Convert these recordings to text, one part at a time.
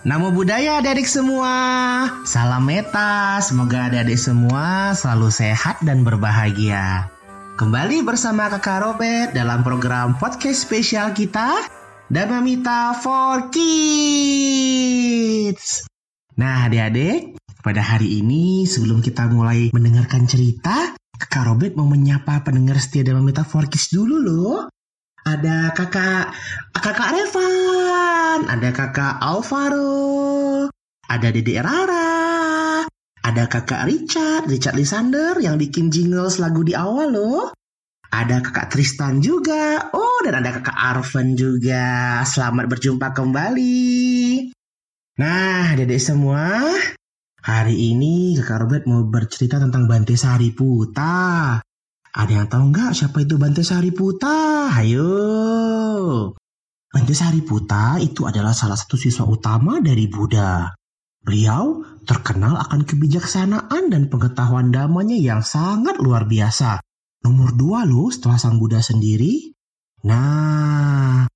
Namo budaya adik-adik semua. Salam meta. Semoga adik-adik semua selalu sehat dan berbahagia. Kembali bersama Kakak Robert dalam program podcast spesial kita Damamita for Kids. Nah, adik-adik, pada hari ini sebelum kita mulai mendengarkan cerita, Kakak Robert mau menyapa pendengar setia Damamita for Kids dulu loh. Ada kakak kakak Revan, ada kakak Alvaro, ada Dede Rara, ada kakak Richard, Richard Lisander yang bikin jingles lagu di awal loh. Ada kakak Tristan juga. Oh, dan ada kakak Arven juga. Selamat berjumpa kembali. Nah, dedek semua, hari ini kakak Robert mau bercerita tentang Bante Sariputa. Ada yang tahu nggak siapa itu Bante Sariputa? Ayo. Bante Sariputa itu adalah salah satu siswa utama dari Buddha. Beliau terkenal akan kebijaksanaan dan pengetahuan damanya yang sangat luar biasa. Nomor dua loh setelah Sang Buddha sendiri. Nah,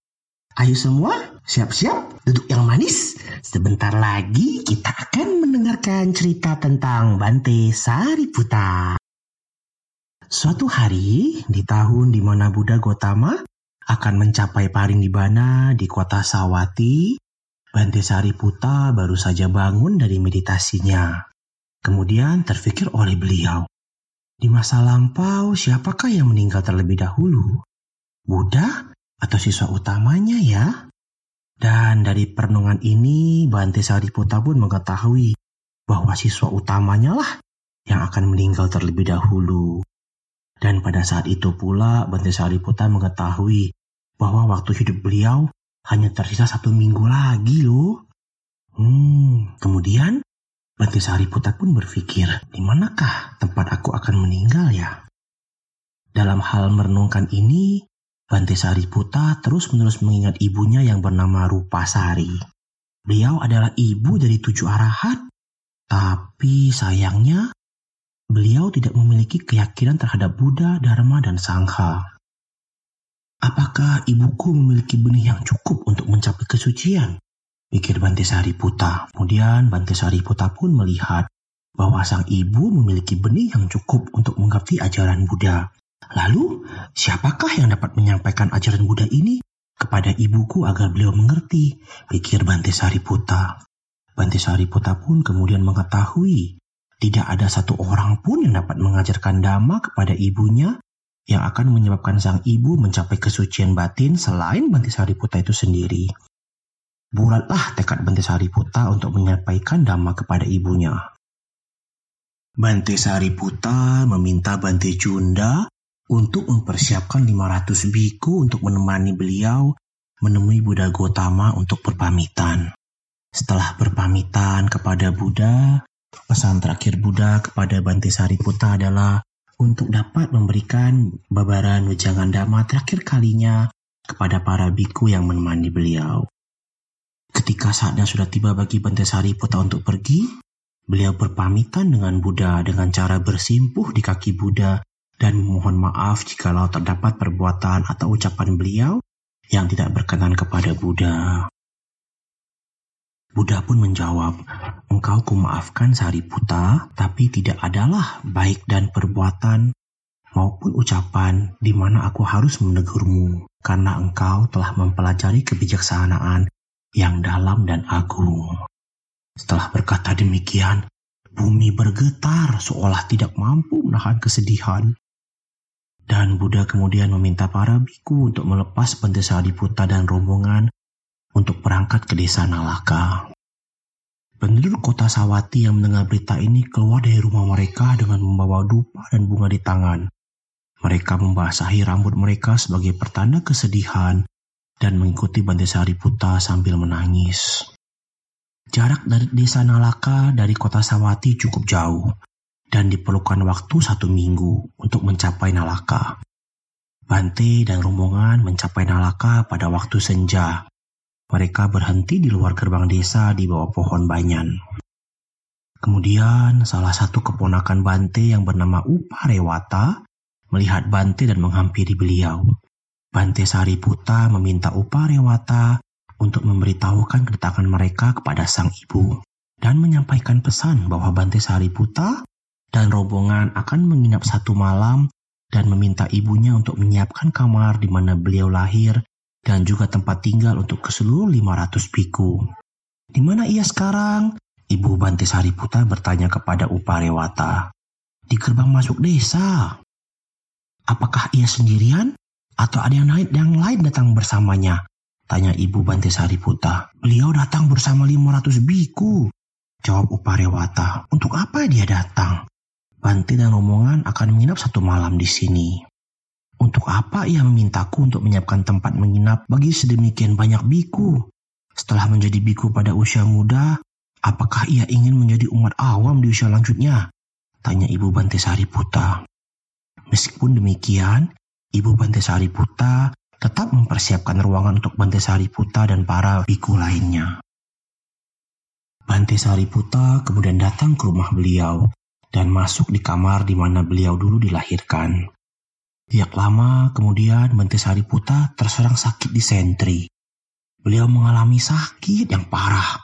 ayo semua siap-siap duduk yang manis. Sebentar lagi kita akan mendengarkan cerita tentang Bante Sariputa. Suatu hari, di tahun di mana Buddha Gotama akan mencapai Paringbana di kota Sawati, Bante Sariputa baru saja bangun dari meditasinya. Kemudian terfikir oleh beliau, di masa lampau siapakah yang meninggal terlebih dahulu? Buddha atau siswa utamanya ya? Dan dari perenungan ini, Bante Sariputa pun mengetahui bahwa siswa utamanya lah yang akan meninggal terlebih dahulu. Dan pada saat itu pula Bante Sariputa mengetahui bahwa waktu hidup beliau hanya tersisa satu minggu lagi loh. Hmm, kemudian Bante Sariputa pun berpikir, di manakah tempat aku akan meninggal ya? Dalam hal merenungkan ini, Bante Sariputa terus-menerus mengingat ibunya yang bernama Rupasari. Beliau adalah ibu dari tujuh arahat, tapi sayangnya beliau tidak memiliki keyakinan terhadap Buddha, Dharma, dan Sangha. Apakah ibuku memiliki benih yang cukup untuk mencapai kesucian? Pikir Bante Sariputa. Kemudian Bante Sariputa pun melihat bahwa sang ibu memiliki benih yang cukup untuk mengerti ajaran Buddha. Lalu, siapakah yang dapat menyampaikan ajaran Buddha ini kepada ibuku agar beliau mengerti? Pikir Bante Sariputa. Bante Sariputa pun kemudian mengetahui tidak ada satu orang pun yang dapat mengajarkan dhamma kepada ibunya yang akan menyebabkan sang ibu mencapai kesucian batin selain Bante Sariputa itu sendiri. Bulatlah tekad Bante Sariputa untuk menyampaikan dhamma kepada ibunya. Bante Sariputa meminta Bante Junda untuk mempersiapkan 500 biku untuk menemani beliau menemui Buddha Gotama untuk berpamitan. Setelah berpamitan kepada Buddha, pesan terakhir Buddha kepada Bante Sariputa adalah untuk dapat memberikan babaran wejangan dhamma terakhir kalinya kepada para biku yang menemani beliau. Ketika saatnya sudah tiba bagi Bante Sariputa untuk pergi, beliau berpamitan dengan Buddha dengan cara bersimpuh di kaki Buddha dan memohon maaf jikalau terdapat perbuatan atau ucapan beliau yang tidak berkenan kepada Buddha. Buddha pun menjawab, engkau kumaafkan Sariputa, tapi tidak adalah baik dan perbuatan maupun ucapan di mana aku harus menegurmu, karena engkau telah mempelajari kebijaksanaan yang dalam dan agung. Setelah berkata demikian, bumi bergetar seolah tidak mampu menahan kesedihan. Dan Buddha kemudian meminta para biku untuk melepas Bante Sariputa dan rombongan untuk berangkat ke desa Nalaka. Penduduk kota Sawati yang mendengar berita ini keluar dari rumah mereka dengan membawa dupa dan bunga di tangan. Mereka membasahi rambut mereka sebagai pertanda kesedihan dan mengikuti Bante Sariputa sambil menangis. Jarak dari desa Nalaka dari kota Sawati cukup jauh dan diperlukan waktu satu minggu untuk mencapai Nalaka. Bante dan rombongan mencapai Nalaka pada waktu senja mereka berhenti di luar gerbang desa di bawah pohon banyan. Kemudian salah satu keponakan Bante yang bernama Uparewata melihat Bante dan menghampiri beliau. Bante Sariputa meminta Uparewata untuk memberitahukan kedatangan mereka kepada sang ibu dan menyampaikan pesan bahwa Bante Sariputa dan rombongan akan menginap satu malam dan meminta ibunya untuk menyiapkan kamar di mana beliau lahir dan juga tempat tinggal untuk ke seluruh 500 biku. Di mana ia sekarang? Ibu Bante Sariputa bertanya kepada Uparewata. Di gerbang masuk desa. Apakah ia sendirian? Atau ada yang lain, yang lain datang bersamanya? Tanya Ibu Bante Sariputa. Beliau datang bersama 500 biku. Jawab Uparewata. Untuk apa dia datang? Bante dan rombongan akan menginap satu malam di sini. Untuk apa ia memintaku untuk menyiapkan tempat menginap bagi sedemikian banyak biku? Setelah menjadi biku pada usia muda, apakah ia ingin menjadi umat awam di usia lanjutnya? Tanya Ibu Bante Sariputa. Meskipun demikian, Ibu Bante Sariputa tetap mempersiapkan ruangan untuk Bante Sariputa dan para biku lainnya. Bante Sariputa kemudian datang ke rumah beliau dan masuk di kamar di mana beliau dulu dilahirkan. Tidak lama kemudian Bante Sariputa terserang sakit di sentri. Beliau mengalami sakit yang parah.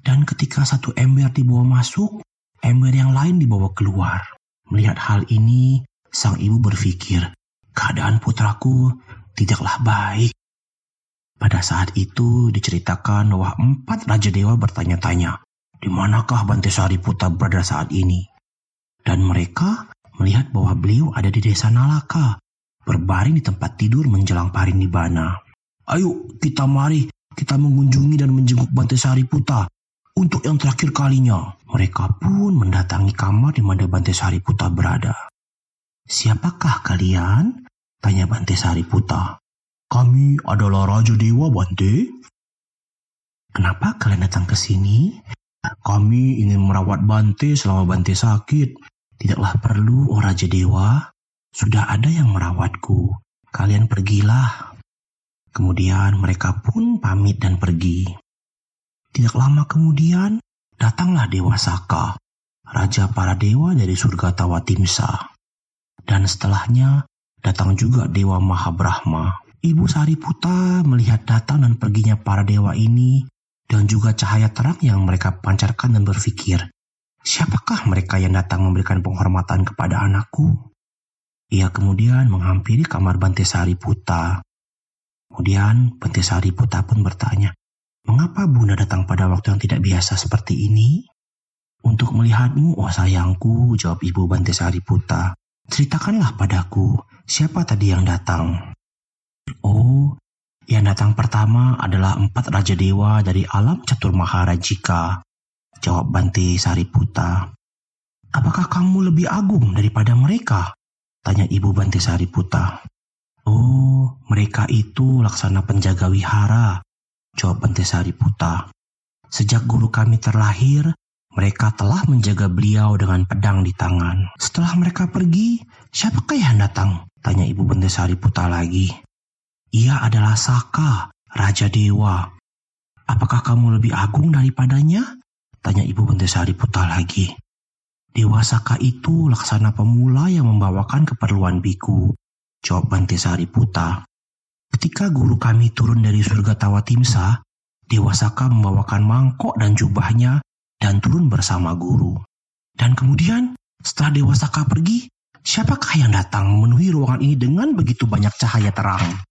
Dan ketika satu ember dibawa masuk, ember yang lain dibawa keluar. Melihat hal ini, sang ibu berpikir, keadaan putraku tidaklah baik. Pada saat itu diceritakan bahwa empat Raja Dewa bertanya-tanya, di manakah Bante Sariputa berada saat ini? Dan mereka melihat bahwa beliau ada di desa Nalaka, berbaring di tempat tidur menjelang parinibbana. Ayo kita mari, kita mengunjungi dan menjenguk Bante Sariputa untuk yang terakhir kalinya. Mereka pun mendatangi kamar di mana Bante Sariputa berada. Siapakah kalian? Tanya Bante Sariputa. Kami adalah Raja Dewa, Bante. Kenapa kalian datang ke sini? Kami ingin merawat Bante selama Bante sakit. Tidaklah perlu, oh Raja Dewa. Sudah ada yang merawatku. Kalian pergilah. Kemudian mereka pun pamit dan pergi. Tidak lama kemudian, datanglah Dewa Saka, Raja para dewa dari surga Tawatimsa. Dan setelahnya, datang juga Dewa Mahabrahma. Ibu Sariputa melihat datang dan perginya para dewa ini dan juga cahaya terang yang mereka pancarkan dan berpikir, siapakah mereka yang datang memberikan penghormatan kepada anakku? Ia kemudian menghampiri kamar Bante Sariputa. Kemudian Bante Sariputa pun bertanya, mengapa Bunda datang pada waktu yang tidak biasa seperti ini? Untuk melihatmu, oh sayangku, jawab Ibu Bante Sariputa. Ceritakanlah padaku, siapa tadi yang datang? Oh, yang datang pertama adalah empat raja dewa dari alam catur maharajika. Jawab Bante Sariputa. Apakah kamu lebih agung daripada mereka? Tanya Ibu Bante Sariputa. Oh, mereka itu laksana penjaga wihara. Jawab Bante Sariputa. Sejak guru kami terlahir, mereka telah menjaga beliau dengan pedang di tangan. Setelah mereka pergi, siapakah yang datang? Tanya Ibu Bende Sariputa lagi. Ia adalah Saka, Raja Dewa. Apakah kamu lebih agung daripadanya? Tanya Ibu Bende Sariputa lagi. Dewa Saka itu laksana pemula yang membawakan keperluan biku. Jawab Bante Sariputa. Ketika guru kami turun dari surga Tawatimsa, Dewa Saka membawakan mangkok dan jubahnya dan turun bersama guru. Dan kemudian setelah Dewa Saka pergi, siapakah yang datang memenuhi ruangan ini dengan begitu banyak cahaya terang?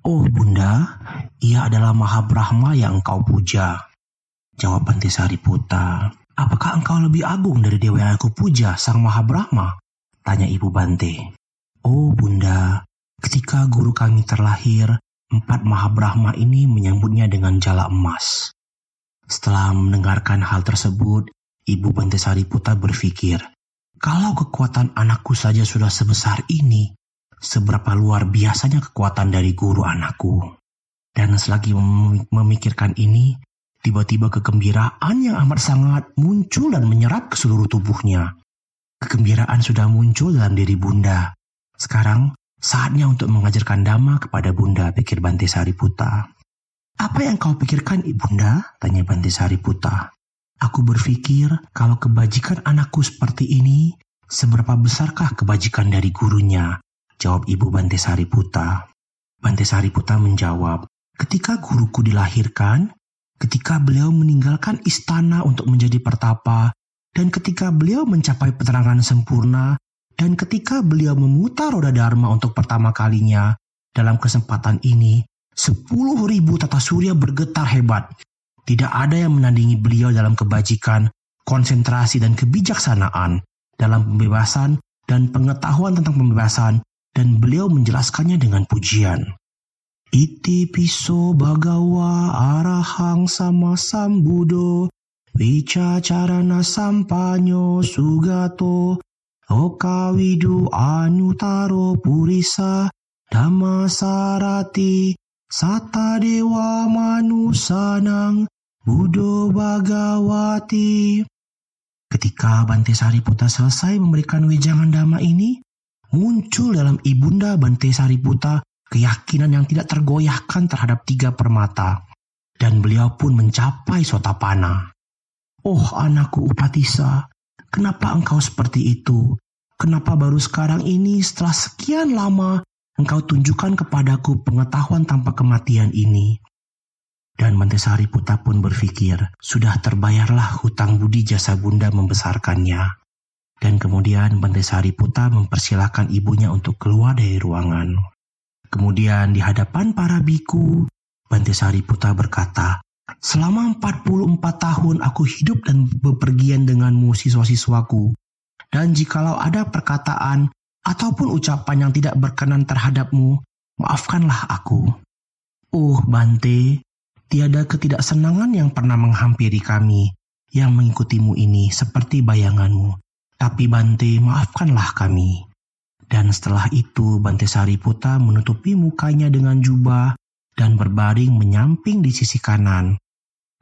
Oh bunda, ia adalah Maha Brahma yang engkau puja. Jawab Bantisari Puta. Apakah engkau lebih agung dari dewa yang aku puja, Sang Maha Brahma? Tanya Ibu Bante. Oh bunda, ketika guru kami terlahir, empat Maha Brahma ini menyambutnya dengan jala emas. Setelah mendengarkan hal tersebut, Ibu Bantesari Puta berpikir, kalau kekuatan anakku saja sudah sebesar ini, seberapa luar biasanya kekuatan dari guru anakku. Dan selagi memikirkan ini, tiba-tiba kegembiraan yang amat sangat muncul dan menyerap ke seluruh tubuhnya. Kegembiraan sudah muncul dalam diri bunda. Sekarang saatnya untuk mengajarkan dhamma kepada bunda, pikir Bante Puta. Apa yang kau pikirkan ibunda? Tanya Banti Sariputa. Aku berpikir kalau kebajikan anakku seperti ini, seberapa besarkah kebajikan dari gurunya? Jawab Ibu Bante Sariputa. Bante Sariputa menjawab, Ketika guruku dilahirkan, ketika beliau meninggalkan istana untuk menjadi pertapa, dan ketika beliau mencapai penerangan sempurna, dan ketika beliau memutar roda dharma untuk pertama kalinya, dalam kesempatan ini, sepuluh ribu tata surya bergetar hebat. Tidak ada yang menandingi beliau dalam kebajikan, konsentrasi dan kebijaksanaan, dalam pembebasan dan pengetahuan tentang pembebasan, dan beliau menjelaskannya dengan pujian. Iti piso bagawa arahang sama sambudo Wica carana sampanyo sugato. Okawidu anutaro purisa Dhamma sarati Sata dewa manusanang Budo bagawati. Ketika Bante Sariputa selesai memberikan wejangan dhamma ini, muncul dalam ibunda Bante Sariputa keyakinan yang tidak tergoyahkan terhadap tiga permata, dan beliau pun mencapai sotapana. Oh anakku Upatisa, kenapa engkau seperti itu? Kenapa baru sekarang ini setelah sekian lama engkau tunjukkan kepadaku pengetahuan tanpa kematian ini? Dan Mantesari Puta pun berpikir, sudah terbayarlah hutang budi jasa bunda membesarkannya. Dan kemudian Mantesari Puta mempersilahkan ibunya untuk keluar dari ruangan. Kemudian di hadapan para biku, Bante Sariputa berkata, Selama 44 tahun aku hidup dan bepergian denganmu siswa-siswaku. Dan jikalau ada perkataan ataupun ucapan yang tidak berkenan terhadapmu, maafkanlah aku. Oh Bante, tiada ketidaksenangan yang pernah menghampiri kami yang mengikutimu ini seperti bayanganmu. Tapi Bante, maafkanlah kami. Dan setelah itu Bante Sariputa menutupi mukanya dengan jubah dan berbaring menyamping di sisi kanan.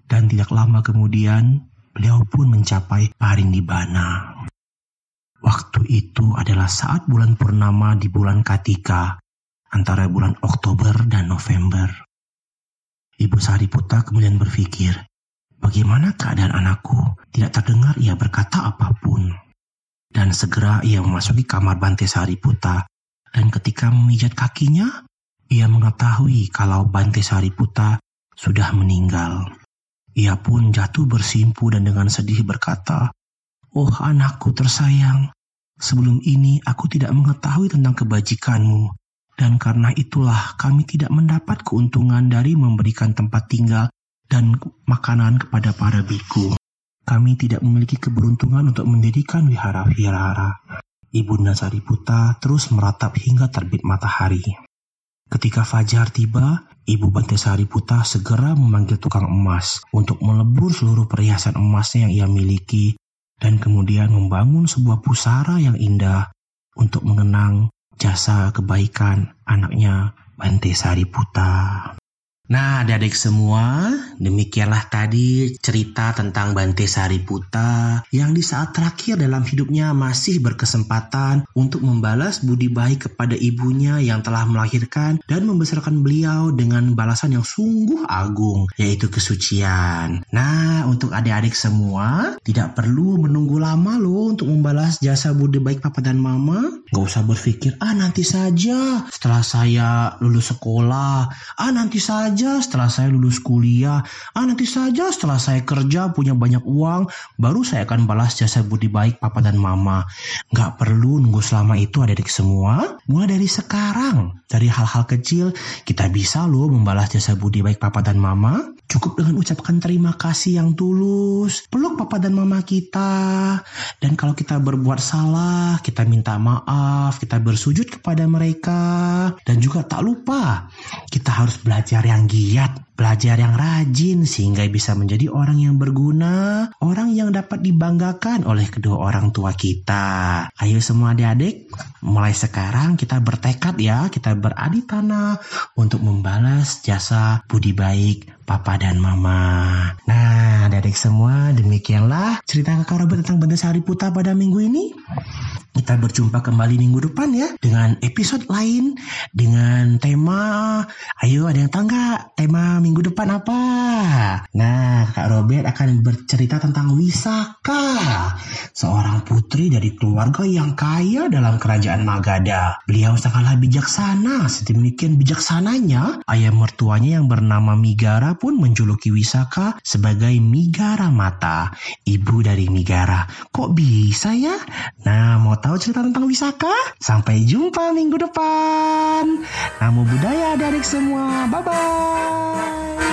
Dan tidak lama kemudian beliau pun mencapai Parindibana. Waktu itu adalah saat bulan purnama di bulan Katika, antara bulan Oktober dan November. Ibu Sariputa kemudian berpikir, bagaimana keadaan anakku? Tidak terdengar ia berkata apa pun. Dan segera ia memasuki kamar Bante Sariputa. Dan ketika memijat kakinya, ia mengetahui kalau Bante Sariputa sudah meninggal. Ia pun jatuh bersimpu dan dengan sedih berkata, Oh anakku tersayang, sebelum ini aku tidak mengetahui tentang kebajikanmu, dan karena itulah kami tidak mendapat keuntungan dari memberikan tempat tinggal dan makanan kepada para biku kami tidak memiliki keberuntungan untuk mendirikan wihara-wihara. Ibunda Sariputa terus meratap hingga terbit matahari. Ketika fajar tiba, Ibu Bante Sariputa segera memanggil tukang emas untuk melebur seluruh perhiasan emasnya yang ia miliki dan kemudian membangun sebuah pusara yang indah untuk mengenang jasa kebaikan anaknya Bante Sariputa. Nah, adik-adik semua, demikianlah tadi cerita tentang Bante Sariputa yang di saat terakhir dalam hidupnya masih berkesempatan untuk membalas budi baik kepada ibunya yang telah melahirkan dan membesarkan beliau dengan balasan yang sungguh agung, yaitu kesucian. Nah, untuk adik-adik semua, tidak perlu menunggu lama loh untuk membalas jasa budi baik papa dan mama. Gak usah berpikir, ah nanti saja setelah saya lulus sekolah, ah nanti saja saja setelah saya lulus kuliah. Ah, nanti saja setelah saya kerja punya banyak uang, baru saya akan balas jasa budi baik papa dan mama. Nggak perlu nunggu selama itu adik-adik semua. Mulai dari sekarang, dari hal-hal kecil, kita bisa loh membalas jasa budi baik papa dan mama. Cukup dengan ucapkan terima kasih yang tulus, peluk papa dan mama kita. Dan kalau kita berbuat salah, kita minta maaf, kita bersujud kepada mereka. Dan juga tak lupa, kita harus belajar yang деньги я belajar yang rajin sehingga bisa menjadi orang yang berguna, orang yang dapat dibanggakan oleh kedua orang tua kita. Ayo semua adik-adik, mulai sekarang kita bertekad ya, kita beradi tanah untuk membalas jasa budi baik papa dan mama. Nah, adik-adik semua, demikianlah cerita kakak Robert tentang Benda Sari Puta pada minggu ini. Kita berjumpa kembali minggu depan ya dengan episode lain dengan tema ayo ada yang tahu nggak tema minggu depan apa? Nah, Kak Robert akan bercerita tentang Wisaka, seorang putri dari keluarga yang kaya dalam kerajaan Magadha. Beliau sangatlah bijaksana, sedemikian bijaksananya, ayah mertuanya yang bernama Migara pun menjuluki Wisaka sebagai Migara Mata, ibu dari Migara. Kok bisa ya? Nah, mau tahu cerita tentang Wisaka? Sampai jumpa minggu depan. Namo Buddhaya adik semua. Bye-bye. vai.